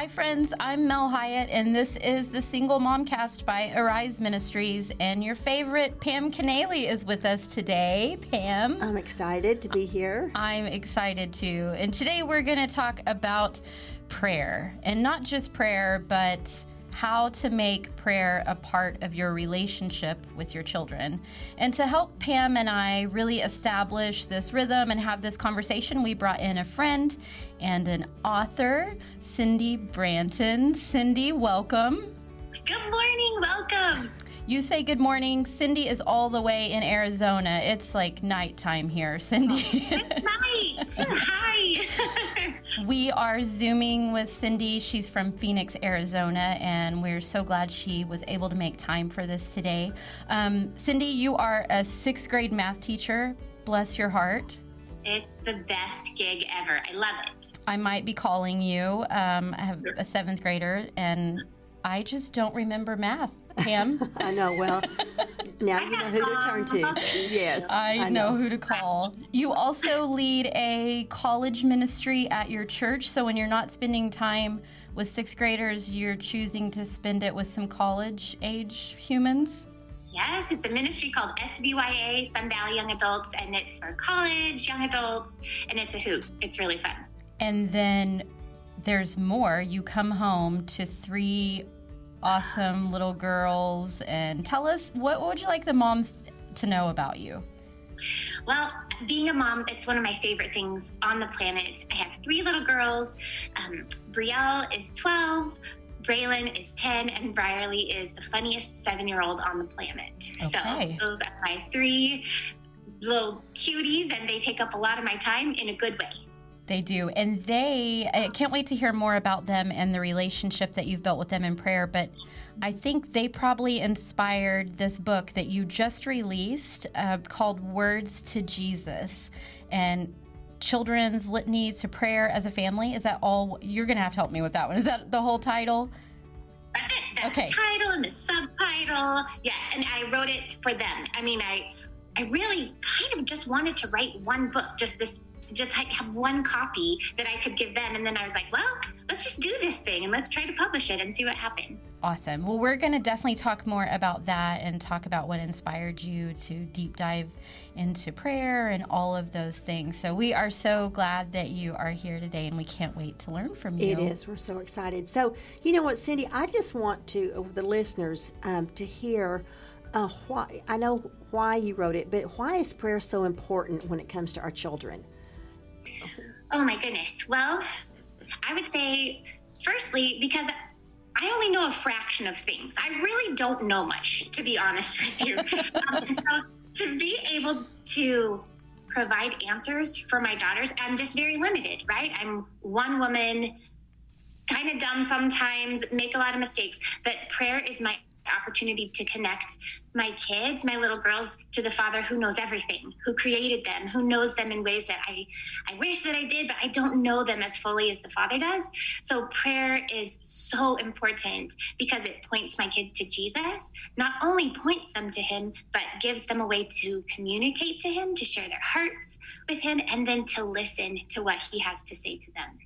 Hi, friends. I'm Mel Hyatt, and this is the Single Momcast by Arise Ministries. And your favorite Pam Canale is with us today. Pam. I'm excited to be here. I'm excited too. And today we're going to talk about prayer, and not just prayer, but how to make prayer a part of your relationship with your children. And to help Pam and I really establish this rhythm and have this conversation, we brought in a friend and an author, Cindy Branton. Cindy, welcome. Good morning, welcome. You say good morning. Cindy is all the way in Arizona. It's like nighttime here, Cindy. it's night. Hi. we are Zooming with Cindy. She's from Phoenix, Arizona, and we're so glad she was able to make time for this today. Um, Cindy, you are a sixth grade math teacher. Bless your heart. It's the best gig ever. I love it. I might be calling you. Um, I have a seventh grader, and I just don't remember math. Pam? I know. Well, now you know who to turn to. Yes. I, I know. know. who to call. You also lead a college ministry at your church. So when you're not spending time with sixth graders, you're choosing to spend it with some college age humans? Yes, it's a ministry called SVYA, Sun Valley Young Adults, and it's for college young adults, and it's a hoot. It's really fun. And then there's more. You come home to three awesome little girls. And tell us what, what would you like the moms to know about you? Well, being a mom, it's one of my favorite things on the planet. I have three little girls. Um, Brielle is 12, Braylon is 10, and Bryerly is the funniest seven year old on the planet. Okay. So those are my three little cuties, and they take up a lot of my time in a good way. They do. And they, I can't wait to hear more about them and the relationship that you've built with them in prayer. But I think they probably inspired this book that you just released uh, called Words to Jesus. And children's litany to prayer as a family. Is that all? You're going to have to help me with that one. Is that the whole title? That's it. That's okay. the title and the subtitle. Yes, and I wrote it for them. I mean, I I really kind of just wanted to write one book, just this just have one copy that I could give them. And then I was like, well, let's just do this thing and let's try to publish it and see what happens. Awesome. Well, we're going to definitely talk more about that and talk about what inspired you to deep dive into prayer and all of those things. So we are so glad that you are here today and we can't wait to learn from you. It is. We're so excited. So, you know what, Cindy, I just want to, uh, the listeners, um, to hear. Uh, why I know why you wrote it, but why is prayer so important when it comes to our children? Oh my goodness. Well, I would say, firstly, because I only know a fraction of things. I really don't know much, to be honest with you. um, so to be able to provide answers for my daughters, I'm just very limited, right? I'm one woman, kind of dumb sometimes, make a lot of mistakes, but prayer is my opportunity to connect my kids, my little girls, to the Father who knows everything, who created them, who knows them in ways that I, I wish that I did, but I don't know them as fully as the Father does. So prayer is so important because it points my kids to Jesus, not only points them to Him, but gives them a way to communicate to Him, to share their hearts with Him, and then to listen to what He has to say to them.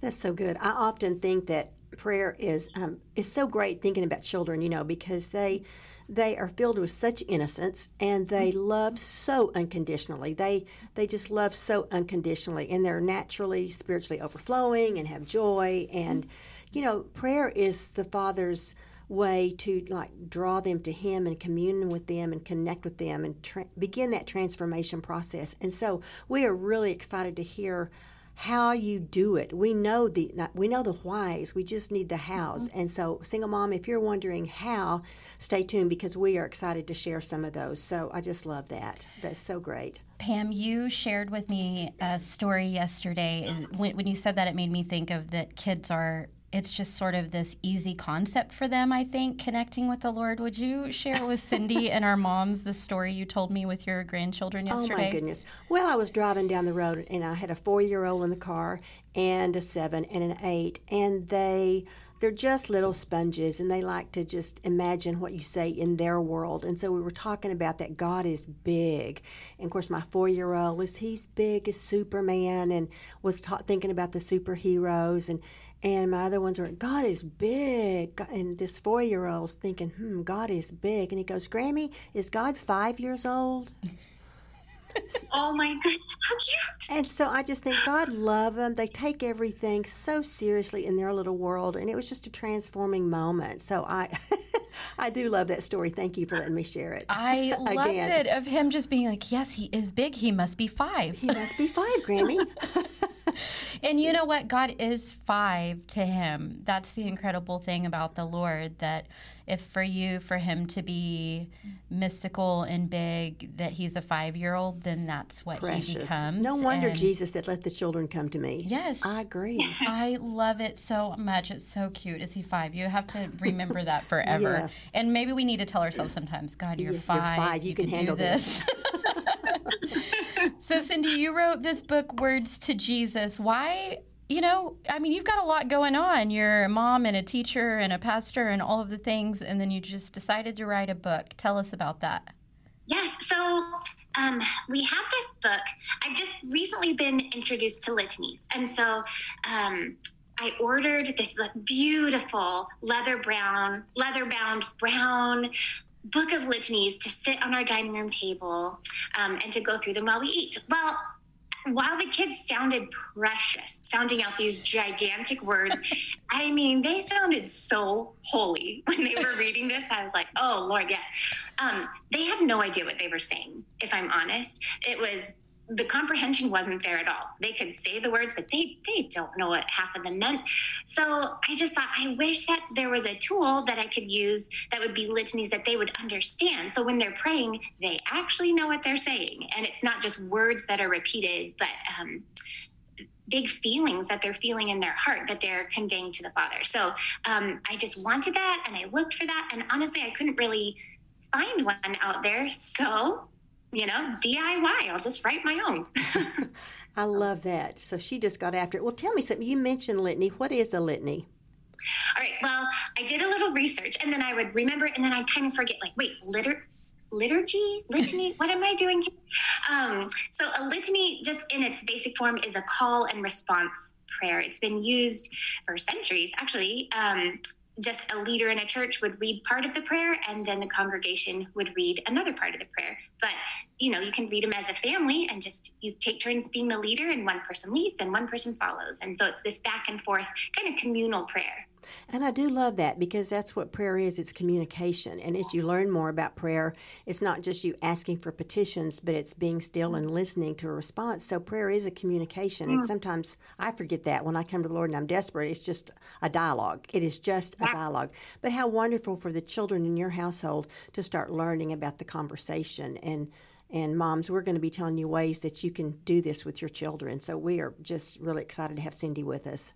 That's so good. I often think that prayer is um, is so great thinking about children, you know, because they they are filled with such innocence and they love so unconditionally. They they just love so unconditionally and they're naturally spiritually overflowing and have joy and you know, prayer is the Father's way to like draw them to him and commune with them and connect with them and tra- begin that transformation process. And so we are really excited to hear how you do it. We know the we know the whys. We just need the hows. Mm-hmm. And so, single mom, if you're wondering how, stay tuned because we are excited to share some of those. So I just love that. That's so great. Pam, you shared with me a story yesterday. When, when you said that, it made me think of that kids are it's just sort of this easy concept for them, I think, connecting with the Lord. Would you share with Cindy and our moms the story you told me with your grandchildren yesterday? Oh, my goodness. Well, I was driving down the road and I had a four year old in the car and a seven and an eight, and they they're just little sponges and they like to just imagine what you say in their world. And so we were talking about that God is big. And of course, my four year old was he's big as Superman and was ta- thinking about the superheroes. And, and my other ones were, God is big. And this four year old's thinking, hmm, God is big. And he goes, Grammy, is God five years old? oh my god, how cute! And so I just think God love them. They take everything so seriously in their little world, and it was just a transforming moment. So I, I do love that story. Thank you for letting me share it. I loved it of him just being like, "Yes, he is big. He must be five. He must be five, Grammy." and you know what? God is five to him. That's the incredible thing about the Lord that if for you, for him to be mystical and big, that he's a five year old, then that's what Precious. he becomes. No wonder and Jesus said, Let the children come to me. Yes. I agree. I love it so much. It's so cute. Is he five? You have to remember that forever. Yes. And maybe we need to tell ourselves sometimes, God, you're You're five. five. You can handle do this. So, Cindy, you wrote this book, Words to Jesus. Why? You know, I mean, you've got a lot going on. You're a mom and a teacher and a pastor and all of the things, and then you just decided to write a book. Tell us about that. Yes. So um, we have this book. I've just recently been introduced to litanies. And so um, I ordered this like, beautiful leather brown, leather bound brown book of litanies to sit on our dining room table um, and to go through them while we eat. Well, while the kids sounded precious, sounding out these gigantic words, I mean, they sounded so holy when they were reading this. I was like, oh, Lord, yes. Um, they had no idea what they were saying, if I'm honest. It was the comprehension wasn't there at all. They could say the words, but they they don't know what half of them meant. So I just thought I wish that there was a tool that I could use that would be litanies that they would understand. So when they're praying, they actually know what they're saying, and it's not just words that are repeated, but um, big feelings that they're feeling in their heart that they're conveying to the Father. So um, I just wanted that, and I looked for that, and honestly, I couldn't really find one out there. So you know, DIY. I'll just write my own. I love that. So she just got after it. Well, tell me something. You mentioned litany. What is a litany? All right. Well, I did a little research and then I would remember and then I kind of forget like, wait, litter liturgy litany what am i doing here? Um, so a litany just in its basic form is a call and response prayer it's been used for centuries actually um, just a leader in a church would read part of the prayer and then the congregation would read another part of the prayer. But you know you can read them as a family and just you take turns being the leader and one person leads and one person follows. And so it's this back and forth kind of communal prayer and I do love that because that's what prayer is it's communication. And as you learn more about prayer, it's not just you asking for petitions, but it's being still and listening to a response. So prayer is a communication. And mm. sometimes I forget that when I come to the Lord and I'm desperate, it's just a dialogue. It is just a dialogue. But how wonderful for the children in your household to start learning about the conversation and and moms, we're going to be telling you ways that you can do this with your children. So we are just really excited to have Cindy with us.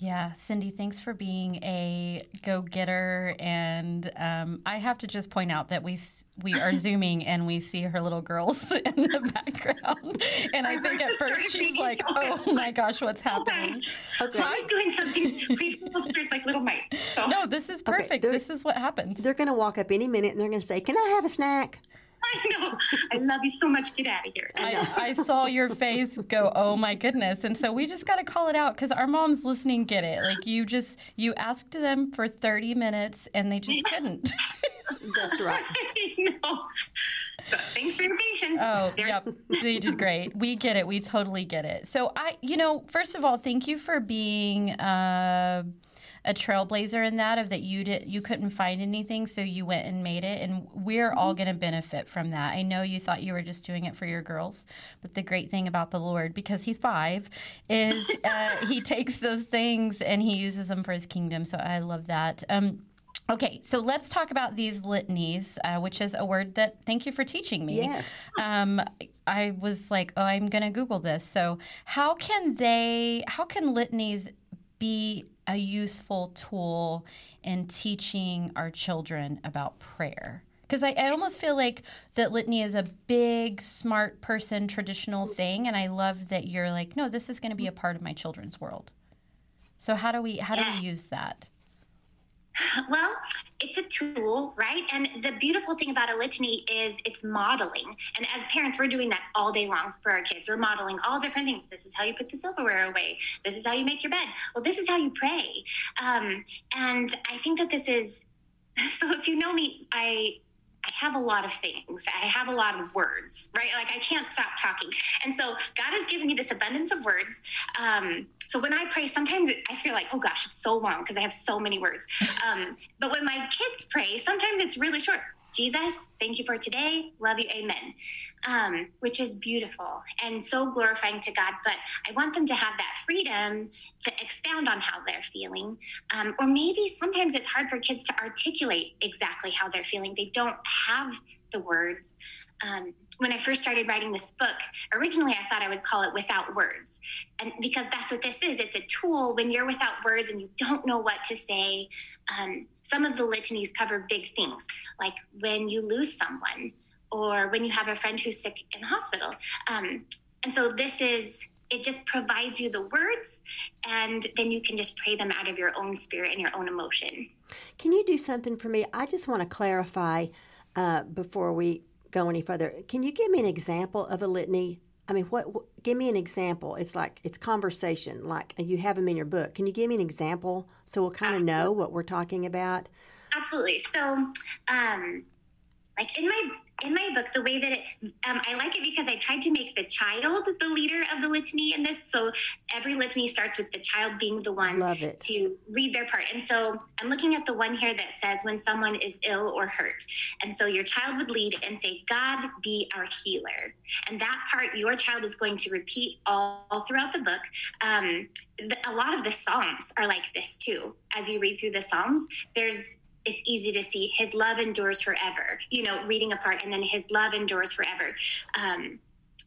Yeah, Cindy, thanks for being a go-getter, and um, I have to just point out that we we are zooming and we see her little girls in the background, and I, I think at first she's like, so "Oh my gosh, what's happening?" Okay, I was doing something. Please go upstairs like little mice. So. No, this is perfect. Okay, this is what happens. They're going to walk up any minute and they're going to say, "Can I have a snack?" I know. I love you so much. Get out of here. I, I, saw your face go, oh my goodness. And so we just got to call it out because our moms listening get it. Like you just, you asked them for 30 minutes and they just couldn't. That's right. no. So thanks for your patience. Oh, They're- yep. They did great. We get it. We totally get it. So I, you know, first of all, thank you for being, uh, a trailblazer in that of that you did you couldn't find anything so you went and made it and we're all going to benefit from that i know you thought you were just doing it for your girls but the great thing about the lord because he's five is uh, he takes those things and he uses them for his kingdom so i love that um, Okay, so let's talk about these litanies, uh, which is a word that thank you for teaching me. Yes. Um, I was like, oh, I'm going to Google this. So, how can they, how can litanies be a useful tool in teaching our children about prayer? Because I, I, almost feel like that litany is a big, smart person, traditional thing, and I love that you're like, no, this is going to be a part of my children's world. So how do we how do we use that? Well, it's a tool, right? And the beautiful thing about a litany is it's modeling. And as parents, we're doing that all day long for our kids. We're modeling all different things. This is how you put the silverware away. This is how you make your bed. Well, this is how you pray. Um, and I think that this is so. If you know me, I I have a lot of things. I have a lot of words, right? Like I can't stop talking. And so God has given me this abundance of words. Um, so when I pray, sometimes I feel like, oh gosh, it's so long because I have so many words. Um, but when my kids pray, sometimes it's really short. Jesus, thank you for today. Love you. Amen. Um, which is beautiful and so glorifying to God. But I want them to have that freedom to expound on how they're feeling. Um, or maybe sometimes it's hard for kids to articulate exactly how they're feeling, they don't have the words. Um, when I first started writing this book, originally I thought I would call it Without Words. And because that's what this is, it's a tool when you're without words and you don't know what to say. Um, some of the litanies cover big things, like when you lose someone or when you have a friend who's sick in the hospital. Um, and so this is, it just provides you the words and then you can just pray them out of your own spirit and your own emotion. Can you do something for me? I just want to clarify uh, before we go any further. Can you give me an example of a litany? I mean, what, what? Give me an example. It's like it's conversation, like you have them in your book. Can you give me an example so we'll kind of know what we're talking about? Absolutely. So, um, like in my in my book, the way that it, um, I like it because I tried to make the child the leader of the litany in this. So every litany starts with the child being the one to read their part. And so I'm looking at the one here that says when someone is ill or hurt. And so your child would lead and say, God be our healer. And that part, your child is going to repeat all, all throughout the book. Um, the, a lot of the Psalms are like this too. As you read through the Psalms, there's it's easy to see his love endures forever, you know, reading a part and then his love endures forever. Um,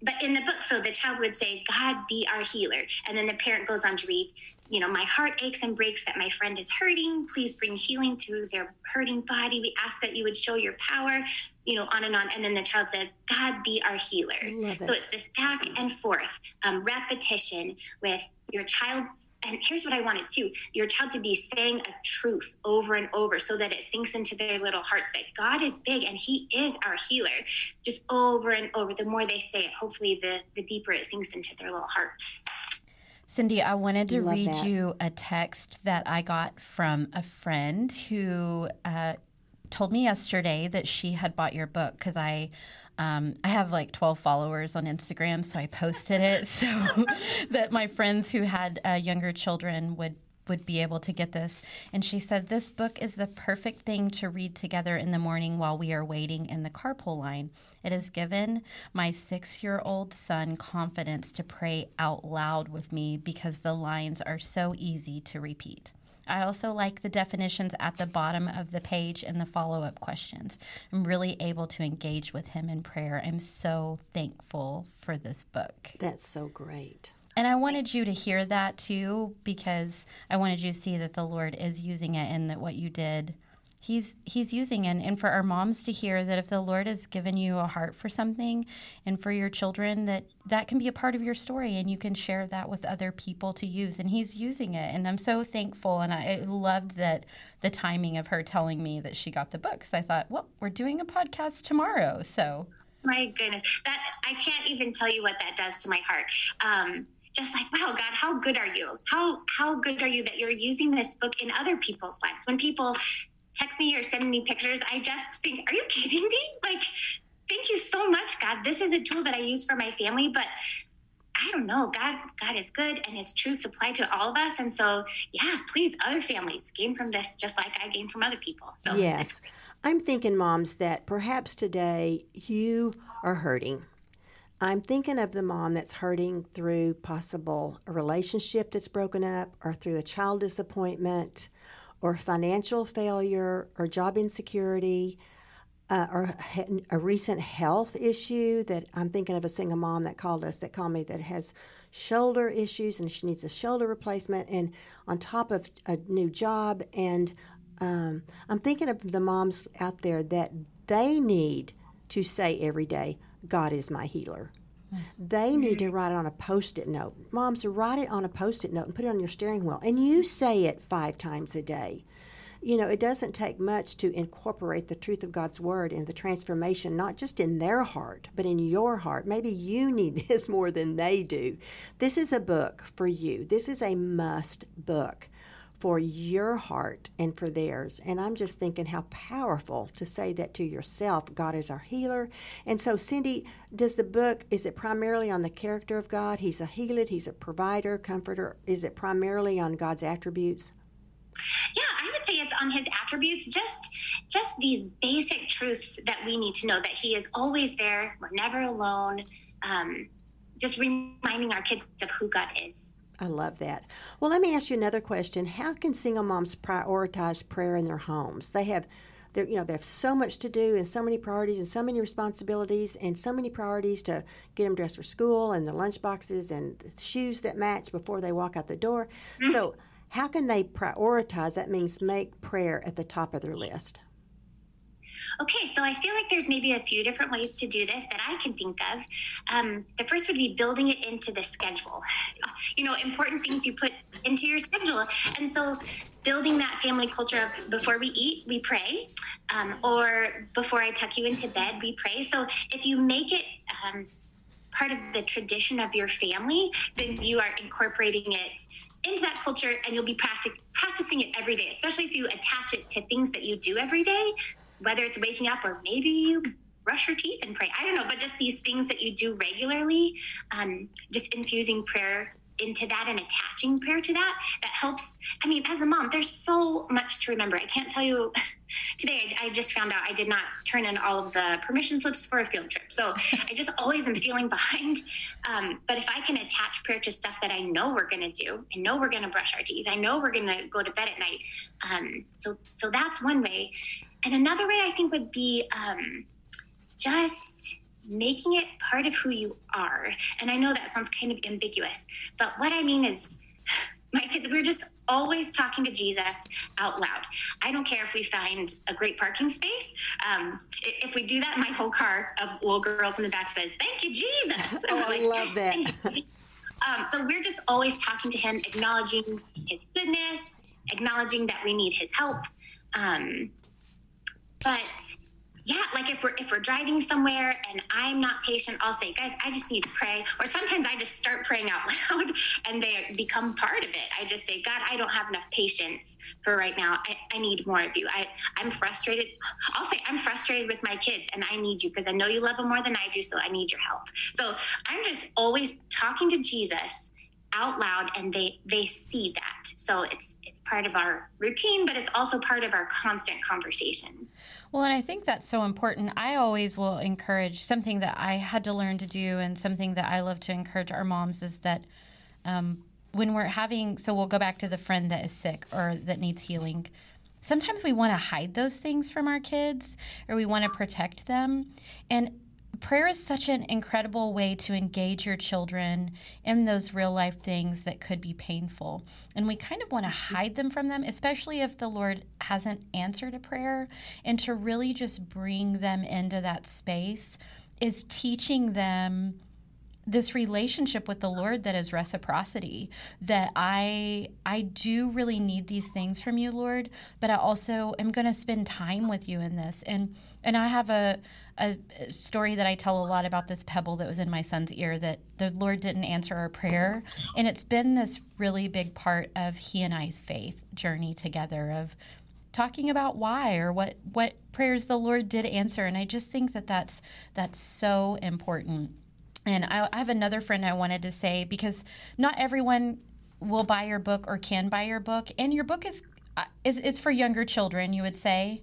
but in the book, so the child would say, God be our healer. And then the parent goes on to read, you know, my heart aches and breaks that my friend is hurting. Please bring healing to their hurting body. We ask that you would show your power, you know, on and on. And then the child says, God be our healer. It. So it's this back and forth um, repetition with your child's and here's what I wanted too your child to be saying a truth over and over so that it sinks into their little hearts that God is big and He is our healer. Just over and over. The more they say it, hopefully the, the deeper it sinks into their little hearts. Cindy, I wanted to read that. you a text that I got from a friend who uh, told me yesterday that she had bought your book because I um, I have like 12 followers on Instagram, so I posted it so that my friends who had uh, younger children would would be able to get this. And she said, This book is the perfect thing to read together in the morning while we are waiting in the carpool line. It has given my six year old son confidence to pray out loud with me because the lines are so easy to repeat. I also like the definitions at the bottom of the page and the follow up questions. I'm really able to engage with him in prayer. I'm so thankful for this book. That's so great. And I wanted you to hear that too because I wanted you to see that the Lord is using it and that what you did he's he's using. It and for our moms to hear that if the lord has given you a heart for something and for your children that that can be a part of your story and you can share that with other people to use. And he's using it. And i'm so thankful. And i loved that the timing of her telling me that she got the book because i thought well we're doing a podcast tomorrow. So my goodness. That i can't even tell you what that does to my heart. Um, just like wow god how good are you? How how good are you that you're using this book in other people's lives? When people text me or send me pictures, I just think, are you kidding me? Like, thank you so much, God. This is a tool that I use for my family, but I don't know. God, God is good, and His truths apply to all of us. And so, yeah, please, other families gain from this, just like I gain from other people. So yes, I'm thinking, moms, that perhaps today you are hurting. I'm thinking of the mom that's hurting through possible a relationship that's broken up, or through a child disappointment, or financial failure or job insecurity uh, or a recent health issue that I'm thinking of a single mom that called us that called me that has shoulder issues and she needs a shoulder replacement and on top of a new job and um, I'm thinking of the moms out there that they need to say every day, God is my healer. They mm-hmm. need to write it on a post it note. Moms, write it on a post it note and put it on your steering wheel. And you say it five times a day. you know, it doesn't take much to incorporate the truth of God's word and the transformation, not just in their heart, but in your heart. Maybe you need this more than they do. This is a book for you. This is a must book for your heart and for theirs. And I'm just thinking how powerful to say that to yourself. God is our healer. And so, Cindy, does the book, is it primarily on the character of God? He's a healer, He's a provider, comforter. Is it primarily on God's attributes? Yeah, I would say it's on his attributes, just just these basic truths that we need to know that he is always there, we're never alone. Um, just reminding our kids of who God is. I love that. Well, let me ask you another question. How can single moms prioritize prayer in their homes? They have they you know they have so much to do and so many priorities and so many responsibilities and so many priorities to get them dressed for school and the lunch boxes and shoes that match before they walk out the door. Mm-hmm. So, how can they prioritize? That means make prayer at the top of their list. Okay, so I feel like there's maybe a few different ways to do this that I can think of. Um, the first would be building it into the schedule. You know, important things you put into your schedule. And so building that family culture of before we eat, we pray, um, or before I tuck you into bed, we pray. So if you make it, um, part of the tradition of your family, then you are incorporating it into that culture and you'll be practic- practicing it every day, especially if you attach it to things that you do every day whether it's waking up or maybe you brush your teeth and pray. I don't know, but just these things that you do regularly, um, just infusing prayer into that and attaching prayer to that, that helps. I mean, as a mom, there's so much to remember. I can't tell you. Today, I, I just found out I did not turn in all of the permission slips for a field trip. So I just always am feeling behind. Um, but if I can attach prayer to stuff that I know we're going to do, I know we're going to brush our teeth, I know we're going to go to bed at night. Um, so, so that's one way. And another way I think would be um, just making it part of who you are. And I know that sounds kind of ambiguous, but what I mean is, my kids, we're just always talking to Jesus out loud. I don't care if we find a great parking space. Um, if we do that, my whole car of little girls in the back says, Thank you, Jesus. oh, like, I love that. um, so we're just always talking to him, acknowledging his goodness, acknowledging that we need his help. Um, but yeah, like if we're if we're driving somewhere and I'm not patient, I'll say, guys, I just need to pray. Or sometimes I just start praying out loud and they become part of it. I just say, God, I don't have enough patience for right now. I, I need more of you. I, I'm frustrated. I'll say I'm frustrated with my kids and I need you because I know you love them more than I do, so I need your help. So I'm just always talking to Jesus out loud and they they see that. So it's it's part of our routine but it's also part of our constant conversations well and i think that's so important. I always will encourage something that i had to learn to do and something that i love to encourage our moms is that um, when we're having so we'll go back to the friend that is sick or that needs healing. Sometimes we want to hide those things from our kids or we want to protect them. And prayer is such an incredible way to engage your children in those real life things that could be painful. And we kind of want to hide them from them, especially if the Lord hasn't answered a prayer. And to really just bring them into that space is teaching them this relationship with the Lord that is reciprocity that I I do really need these things from you Lord but I also am going to spend time with you in this. And and I have a a story that I tell a lot about this pebble that was in my son's ear that the Lord didn't answer our prayer. And it's been this really big part of he and I's faith journey together of talking about why or what what prayers the Lord did answer. And I just think that that's that's so important and I, I have another friend I wanted to say because not everyone will buy your book or can buy your book, and your book is uh, is it's for younger children. You would say.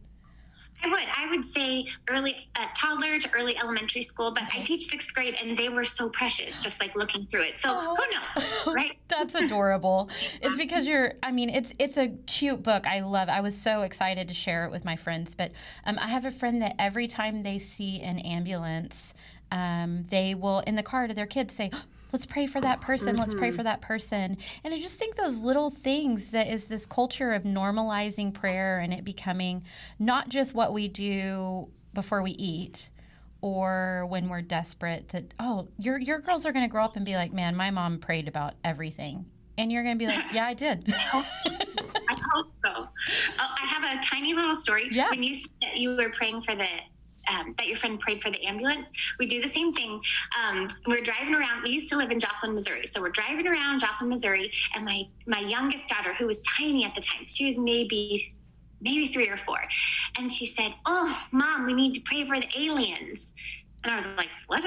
I would. I would say early uh, toddler to early elementary school, but I teach sixth grade, and they were so precious, just like looking through it. So oh. who knows, right? That's adorable. it's because you're. I mean, it's it's a cute book. I love. I was so excited to share it with my friends. But um, I have a friend that every time they see an ambulance, um, they will in the car to their kids say let's pray for that person mm-hmm. let's pray for mm-hmm. that person and i just think those little things that is this culture of normalizing prayer and it becoming not just what we do before we eat or when we're desperate that oh your your girls are going to grow up and be like man my mom prayed about everything and you're going to be like yeah i did I hope so. Oh, I have have a tiny little story. Yeah. When you said that you were praying for the um, that your friend prayed for the ambulance. We do the same thing. Um, we're driving around. We used to live in Joplin, Missouri, so we're driving around Joplin, Missouri, and my my youngest daughter, who was tiny at the time, she was maybe maybe three or four, and she said, "Oh, mom, we need to pray for the aliens." And I was like, what?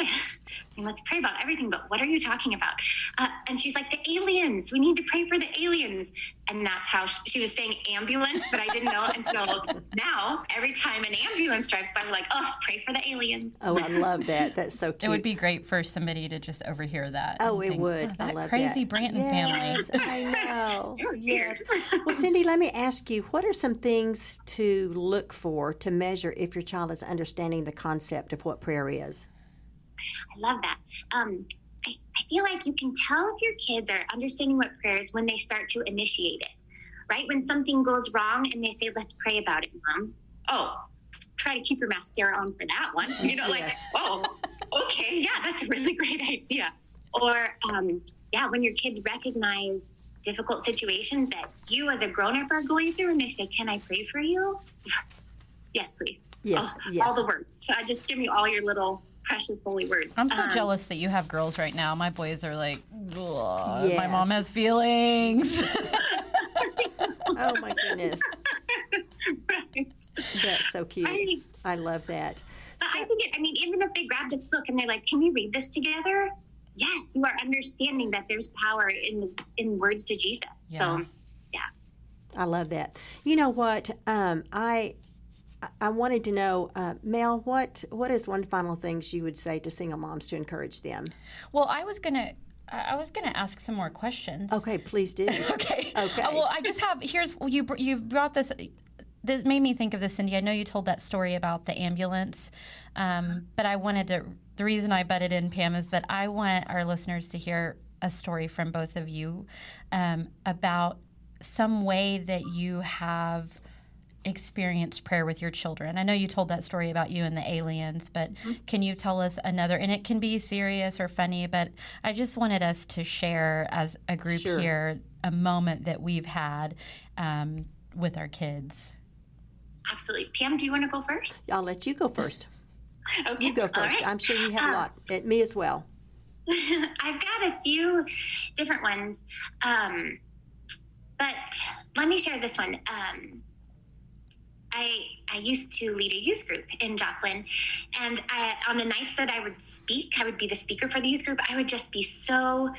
I mean, let's pray about everything, but what are you talking about? Uh, and she's like, the aliens. We need to pray for the aliens. And that's how she, she was saying ambulance, but I didn't know. and so now, every time an ambulance drives by, we're like, oh, pray for the aliens. Oh, I love that. That's so cute. It would be great for somebody to just overhear that. Oh, it think, would. "Oh, I that love crazy that. Branton yes, family. I know. Yes. Well, Cindy, let me ask you what are some things to look for to measure if your child is understanding the concept of what prayer is? I love that. Um, I, I feel like you can tell if your kids are understanding what prayer is when they start to initiate it, right? When something goes wrong and they say, let's pray about it, mom. Oh, try to keep your mascara on for that one. You know, like, Yes. oh, okay, yeah, that's a really great idea. Or, um, yeah, when your kids recognize difficult situations that you as a grown up are going through and they say, can I pray for you? Yes, please. Yes, Oh, yes. All the words. Uh, just give me all your little precious holy words. I'm so Um, jealous that you have girls right now. My boys are like, "Ugh, my mom has feelings. oh my goodness, Right. that's so cute. I, I love that. but I think, it, I mean, even if they grab this book and they're like, "Can we read this together?" Yes, you are understanding that there's power in in words to Jesus. So, yeah. I love that. You know what? Um, I I wanted to know, uh, Mel, what what is one final thing you would say to single moms to encourage them? well, I was gonna, I was gonna ask some more questions. Okay, please do. Okay. Okay. Uh, well, I just have here's you you brought this. That made me think of this, Cindy. I know you told that story about the ambulance, um, but I wanted to. The reason I butted in, Pam, is that I want our listeners to hear a story from both of you um, about some way that you have experienced prayer with your children. I know you told that story about you and the aliens, but can you tell us another? And it can be serious or funny, but I just wanted us to share as a group Sure. here a moment that we've had um, with our kids. absolutely. Pam, do you want to go first? I'll let you go first. Okay, You go first. right. I'm sure you have a Um, lot. At me as well. I've got a few different ones. Um, but let me share this one. Um, I, I used to lead a youth group in Joplin, and I, on the nights that I would speak, I would be the speaker for the youth group. I would just be so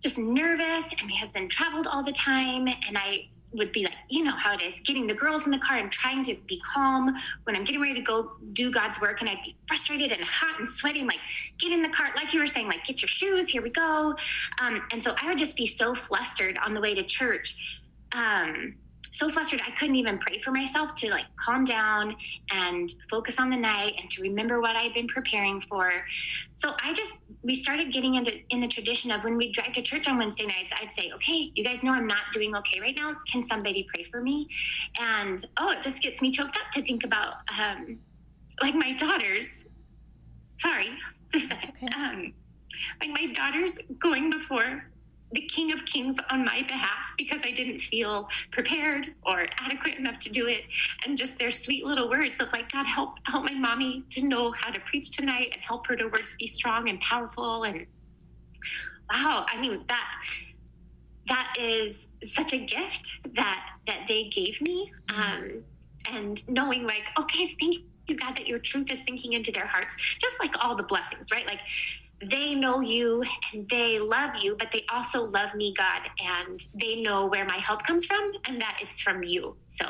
just nervous, and my husband traveled all the time, and I would be like, you know how it is, getting the girls in the car and trying to be calm when I'm getting ready to go do God's work, and I'd be frustrated and hot and sweating, like get in the car, like you were saying, like get your shoes, here we go. Um, and so I would just be so flustered on the way to church. Um, so flustered I couldn't even pray for myself to like calm down and focus on the night and to remember what I had been preparing for. So I just we started getting into in the tradition of when we drive to church on Wednesday nights, I'd say, "Okay, you guys know I'm not doing okay right now. Can somebody pray for me?" And oh, it just gets me choked up to think about um, like my daughters. Sorry, just okay. Um, like my daughters going before the King of Kings on my behalf because I didn't feel prepared or adequate enough to do it, and just their sweet little words of like, God help help my mommy to know how to preach tonight and help her to words be strong and powerful. And wow, I mean that that is such a gift that that they gave me, um, and knowing like, okay, thank you God that your truth is sinking into their hearts, just like all the blessings, right? Like they know you and they love you, but they also love me, God, and they know where my help comes from and that it's from you. So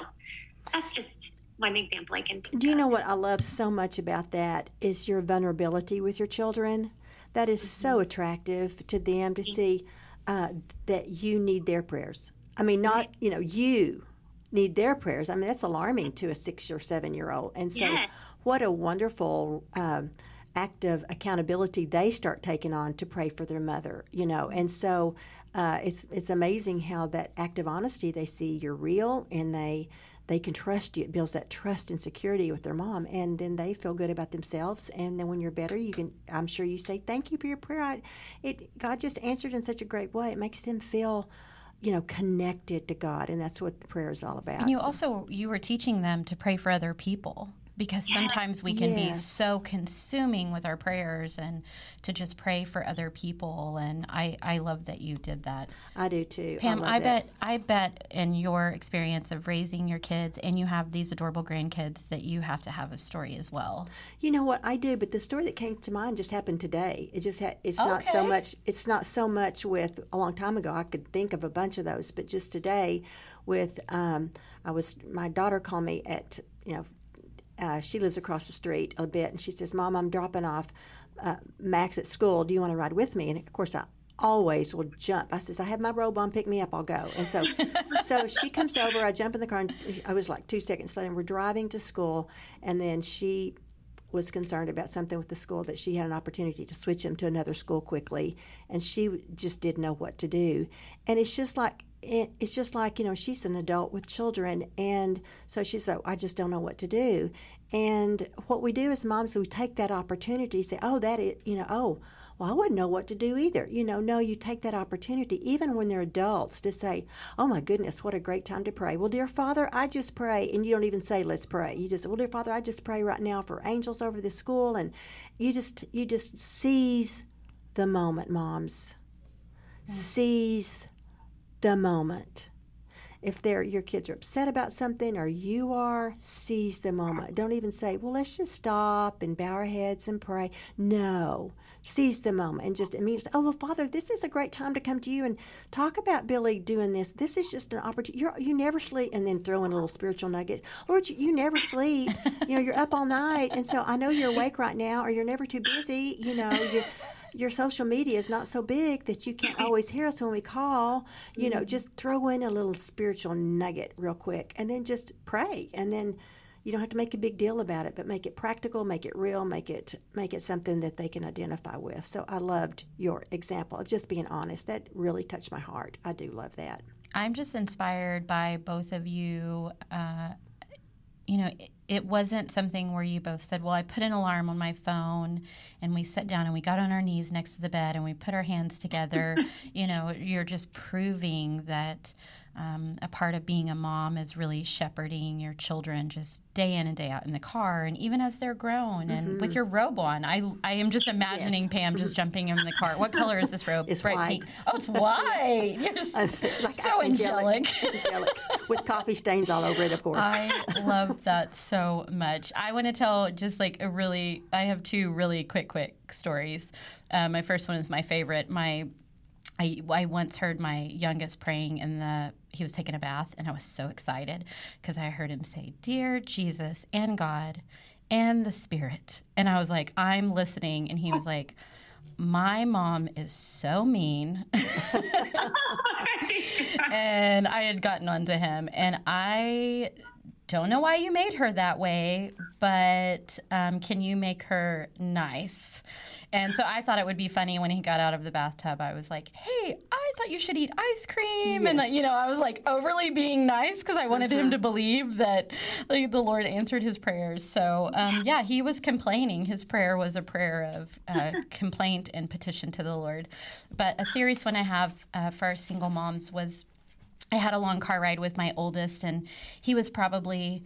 that's just one example I can think Do you of. know what I love so much about that is your vulnerability with your children. That is so attractive to them to see uh, that you need their prayers. I mean, not you know you need their prayers. I mean, that's alarming to a six or seven year old. And so, Yes. what a wonderful um, act of accountability they start taking on to pray for their mother. You know, and so uh, it's it's amazing how that act of honesty they see you're real and they they can trust you. It builds that trust and security with their mom, and then they feel good about themselves. And then when you're better, you can. I'm sure you say thank you for your prayer. I, it God just answered in such a great way. It makes them feel, you know, connected to God, and that's what prayer is all about. And you So- also you were teaching them to pray for other people because sometimes we can be so consuming with our prayers and to just pray for other people and I I love that you did that. I do too. Pam, I, that. bet I bet in your experience of raising your kids and you have these adorable grandkids that you have to have a story as well. You know what I do, but the story that came to mind just happened today. It just ha- it's not so much. It's not so much with a long time ago. I could think of a bunch of those, but just today, with um, I was my daughter called me at you know. Uh, she lives across the street a bit, and she says, "Mom, I'm dropping off uh, Max at school. Do you want to ride with me?" And of course, I always will jump. I says, "I have my robe on. Pick me up. I'll go." And so, so she comes over. I jump in the car, and I was like two seconds late. And we're driving to school, and then she was concerned about something with the school that she had an opportunity to switch him to another school quickly, and she just didn't know what to do. And it's just like it's just like you know she's an adult with children, and so she's like, I just don't know what to do. And what we do as moms, we take that opportunity, say, oh, that is, you know, oh. Well, I wouldn't know what to do either. You know, no, you take that opportunity, even when they're adults, to say, Oh my goodness, what a great time to pray. Well, dear Father, I just pray. And you don't even say, Let's pray. You just, Well, dear Father, I just pray right now for angels over the school. And you just, you just seize the moment, moms. Seize the moment. If they're, your kids are upset about something or you are, seize the moment. Don't even say, well, let's just stop and bow our heads and pray. No, seize the moment and just immediately say, oh, well, Father, this is a great time to come to you and talk about Billy doing this. This is just an opportunity. You're, you never sleep. And then throw in a little spiritual nugget. Lord, you, you never sleep. you know, you're up all night. And so I know you're awake right now or you're never too busy. You know, you your social media is not so big that you can't always hear us when we call. You know, just throw in a little spiritual nugget real quick and then just pray. And then you don't have to make a big deal about it, but make it practical, make it real, make it make it something that they can identify with. So I loved your example of just being honest. That really touched my heart. I do love that. I'm just inspired by both of you. Uh, you know, it, it wasn't something where you both said, Well, I put an alarm on my phone and we sat down and we got on our knees next to the bed and we put our hands together. you know, you're just proving that um, a part of being a mom is really shepherding your children just day in and day out in the car and even as they're grown and with your robe on. I, I am just imagining Pam just jumping in the car. What color is this robe? It's bright white. pink. Oh, it's white. You're It's like so angelic. angelic, with coffee stains all over it, of course. I love that so much. I want to tell just like a really, I have two really quick, quick stories. Uh, my first one is my favorite. My, I, I once heard my youngest praying in the, he was taking a bath, and I was so excited because I heard him say, Dear Jesus and God and the Spirit. And I was like, I'm listening. And he was like, my mom is so mean. and I had gotten onto him, and I don't know why you made her that way, but um, can you make her nice? And so I thought it would be funny when he got out of the bathtub. I was like, "Hey, I thought you should eat ice cream," and you know, I was like overly being nice because I wanted him to believe that like the Lord answered his prayers. So um, yeah, he was complaining. His prayer was a prayer of uh, complaint and petition to the Lord. But a serious one I have uh, for our single moms was I had a long car ride with my oldest, and he was probably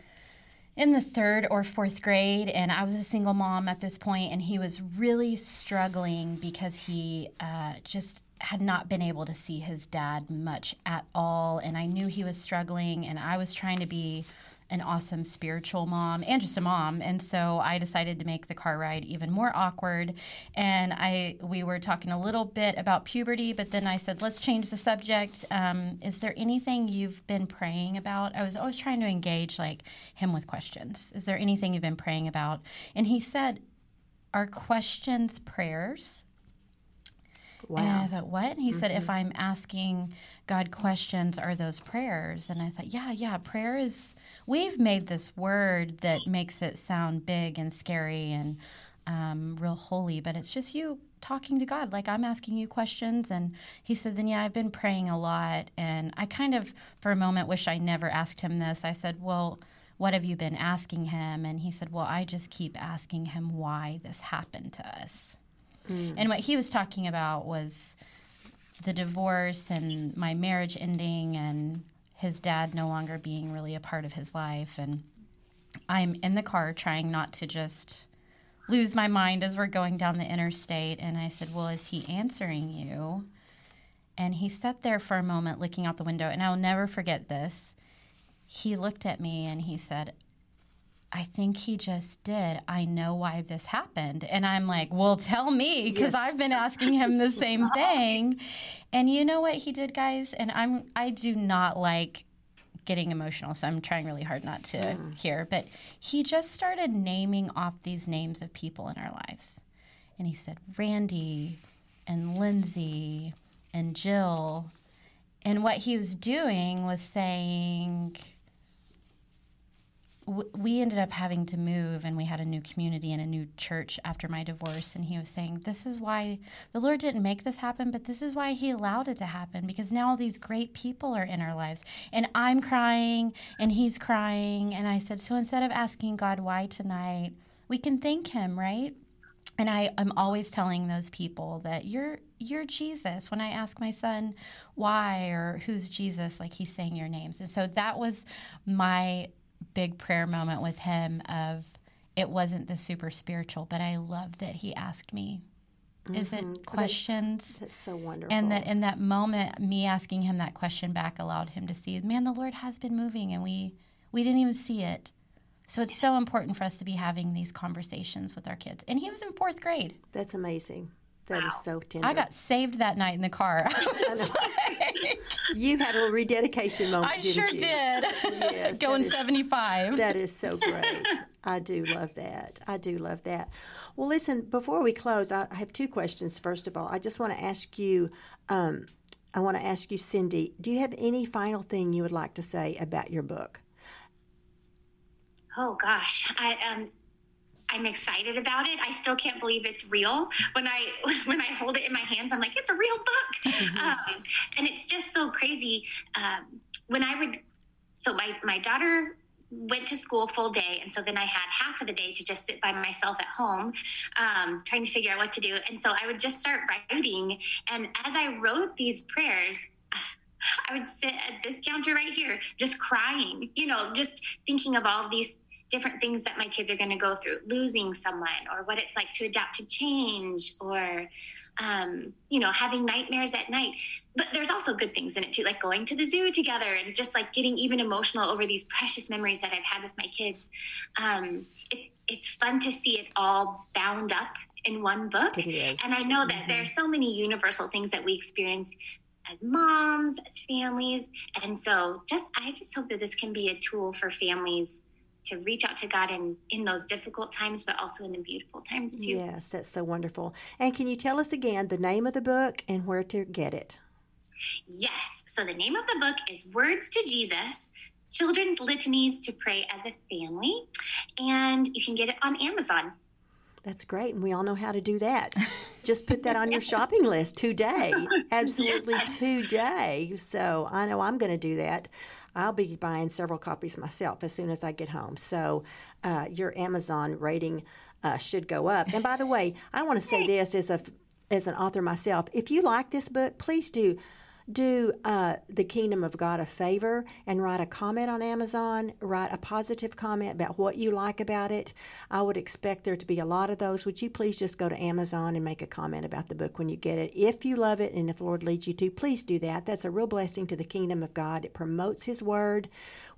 in the third or fourth grade, and I was a single mom at this point, and he was really struggling because he uh, just had not been able to see his dad much at all, and I knew he was struggling, and I was trying to be an awesome spiritual mom and just a mom. And so i decided to make the car ride even more awkward. And i we were talking a little bit about puberty but then i said let's change the subject. Um, is there anything you've been praying about? I was always trying to engage like him with questions. Is there anything you've been praying about? And he said are questions prayers? And I thought, what? And he said, if I'm asking God questions, are those prayers? And I thought, yeah, yeah, prayer is, we've made this word that makes it sound big and scary and um, real holy, but it's just you talking to God. Like I'm asking you questions. And he said, then yeah, I've been praying a lot. And I kind of, for a moment, wish I never asked him this. I said, well, what have you been asking him? And he said, well, I just keep asking him why this happened to us. And what he was talking about was the divorce and my marriage ending and his dad no longer being really a part of his life. And I'm in the car trying not to just lose my mind as we're going down the interstate. And I said, Well, is he answering you? And he sat there for a moment looking out the window. And I'll never forget this. He looked at me and he said, I think he just did. I know why this happened. And I'm like, well, tell me, because yes. I've been asking him the same thing. And you know what he did, guys? And I'm I do not like getting emotional, so I'm trying really hard not to mm. here. But he just started naming off these names of people in our lives. And he said, Randy and Lindsay and Jill. And what he was doing was saying, we ended up having to move and we had a new community and a new church after my divorce and he was saying this is why the lord didn't make this happen but this is why he allowed it to happen because now all these great people are in our lives and i'm crying and he's crying and i said so instead of asking god why tonight we can thank him right and I, I'm always telling those people that you're you're Jesus. When I ask my son why or who's Jesus, like he's saying your names. And so that was my big prayer moment with him of it wasn't the super spiritual, but I love that he asked me. Mm-hmm. Is it mm-hmm. questions? That's so wonderful. And that in that moment, me asking him that question back allowed him to see, man, the Lord has been moving, and we we didn't even see it. So it's so important for us to be having these conversations with our kids. And he was in fourth grade. That's amazing. That wow. is so tender. I got saved that night in the car. like, you had a little rededication moment. I sure you? did. Yes, Going is, 75. That is so great. I do love that. I do love that. Well, listen, before we close, I have two questions. First of all, I just want to ask you. Um, I want to ask you, Cindy, do you have any final thing you would like to say about your book? Oh gosh, I um, I'm excited about it. I still can't believe it's real. When I when I hold it in my hands, I'm like, it's a real book, mm-hmm. um, and it's just so crazy. Um, when I would, so my my daughter went to school full day, and so then I had half of the day to just sit by myself at home, um, trying to figure out what to do. And so I would just start writing, and as I wrote these prayers. I would sit at this counter right here, just crying, you know, just thinking of all these different things that my kids are going to go through losing someone or what it's like to adapt to change or um, you know having nightmares at night but there's also good things in it too like going to the zoo together and just like getting even emotional over these precious memories that i've had with my kids um, it's, it's fun to see it all bound up in one book and i know that mm-hmm. there are so many universal things that we experience as moms, as families. And so just I just hope that this can be a tool for families to reach out to God in, in those difficult times, but also in the beautiful times too. Yes, that's so wonderful. And can you tell us again the name of the book and where to get it? Yes. So the name of the book is Words to Jesus Children's Litanies to Pray as a Family. And you can get it on Amazon. That's great. And we all know how to do that. Just put that on your shopping list today. Absolutely today. So I know I'm going to do that. I'll be buying several copies myself as soon as I get home. So uh, your Amazon rating uh, should go up. And by the way, I want to say this as a as an author myself. If you like this book, please do do uh, the kingdom of God a favor and write a comment on Amazon, write a positive comment about what you like about it. I would expect there to be a lot of those. Would you please just go to Amazon and make a comment about the book when you get it? If you love it and if the Lord leads you to, please do that. That's a real blessing to the kingdom of God. It promotes His word.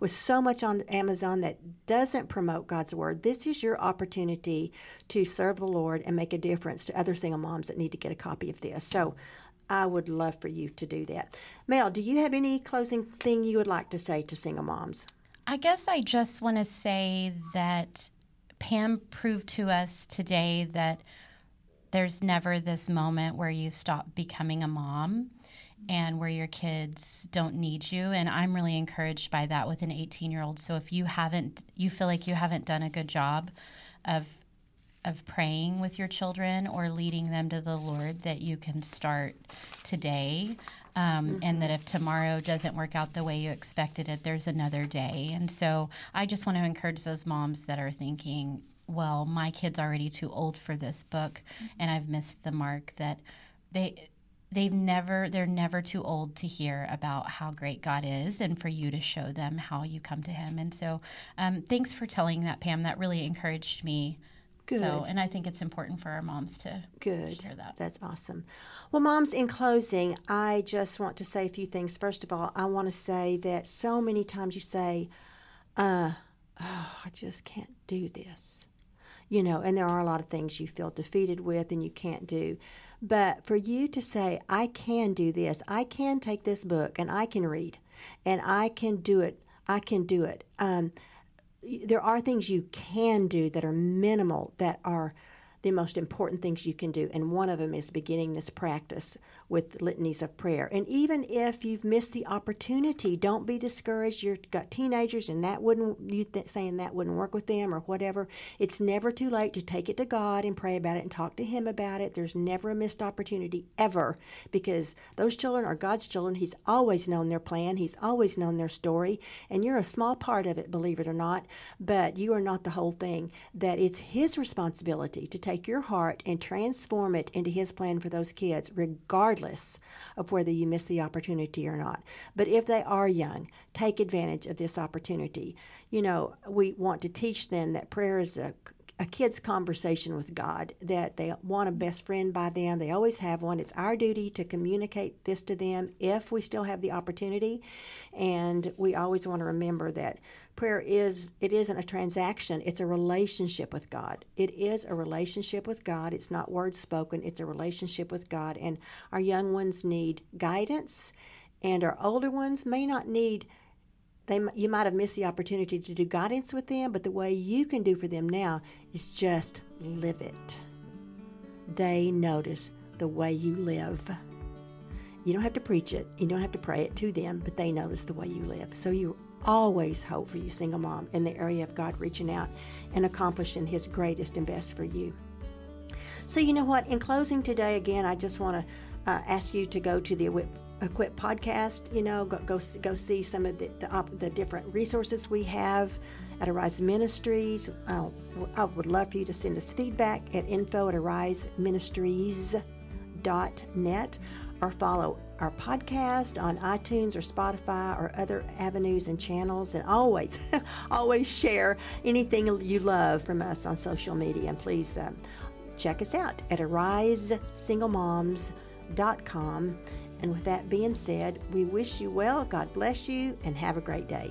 With so much on Amazon that doesn't promote God's word, this is your opportunity to serve the Lord and make a difference to other single moms that need to get a copy of this. So I would love for you to do that. Mel, do you have any closing thing you would like to say to single moms? I guess I just want to say that Pam proved to us today that there's never this moment where you stop becoming a mom and where your kids don't need you and i'm really encouraged by that with an 18 year old so if you haven't you feel like you haven't done a good job of of praying with your children or leading them to the Lord that you can start today. Um, mm-hmm. And that if tomorrow doesn't work out the way you expected it, there's another day. And so I just want to encourage those moms that are thinking, well, my kid's already too old for this book mm-hmm. and I've missed the mark, that they they've never they're never too old to hear about how great god is and for you to show them how you come to him and so um, thanks for telling that pam that really encouraged me Good. so and i think it's important for our moms to Good. hear that That's awesome. Well, moms, in closing, I just want to say a few things. First of all, I want to say that so many times you say, uh, oh, I just can't do this. You know, and there are a lot of things you feel defeated with and you can't do. But for you to say, I can do this, I can take this book and I can read and I can do it, I can do it. Um, there are things you can do that are minimal, that are the most important things you can do. And one of them is beginning this practice with litanies of prayer. And even if you've missed the opportunity, don't be discouraged. You've got teenagers and that wouldn't, you th- saying that wouldn't work with them or whatever. It's never too late to take it to God and pray about it and talk to Him about it. There's never a missed opportunity ever because those children are God's children. He's always known their plan, He's always known their story. And you're a small part of it, believe it or not, but you are not the whole thing. That it's His responsibility to take your heart and transform it into His plan for those kids, regardless of whether you miss the opportunity or not. But if they are young, take advantage of this opportunity. You know, we want to teach them that prayer is a a kid's conversation with God, that they want a best friend by them. They always have one. It's our duty to communicate this to them if we still have the opportunity. And we always want to remember that prayer is it isn't a transaction it's a relationship with god. It is a relationship with god. It's not words spoken it's a relationship with god. And our young ones need guidance and our older ones may not need they you might have missed the opportunity to do guidance with them but the way you can do for them now is just live it. They notice the way you live. You don't have to preach it you don't have to pray it to them but they notice the way you live. So you always hope for you, single mom, in the area of God reaching out and accomplishing His greatest and best for you. So, you know what? In closing today, again, I just want to uh, ask you to go to the Equip podcast. You know, go go, go see some of the, the, the different resources we have at Arise Ministries. Uh, I would love for you to send us feedback at info at ariseministries.net or follow our podcast on iTunes or Spotify or other avenues and channels. And always, always share anything you love from us on social media. And please um, check us out at arisesinglemoms.com. And with that being said, we wish you well, God bless you, and have a great day.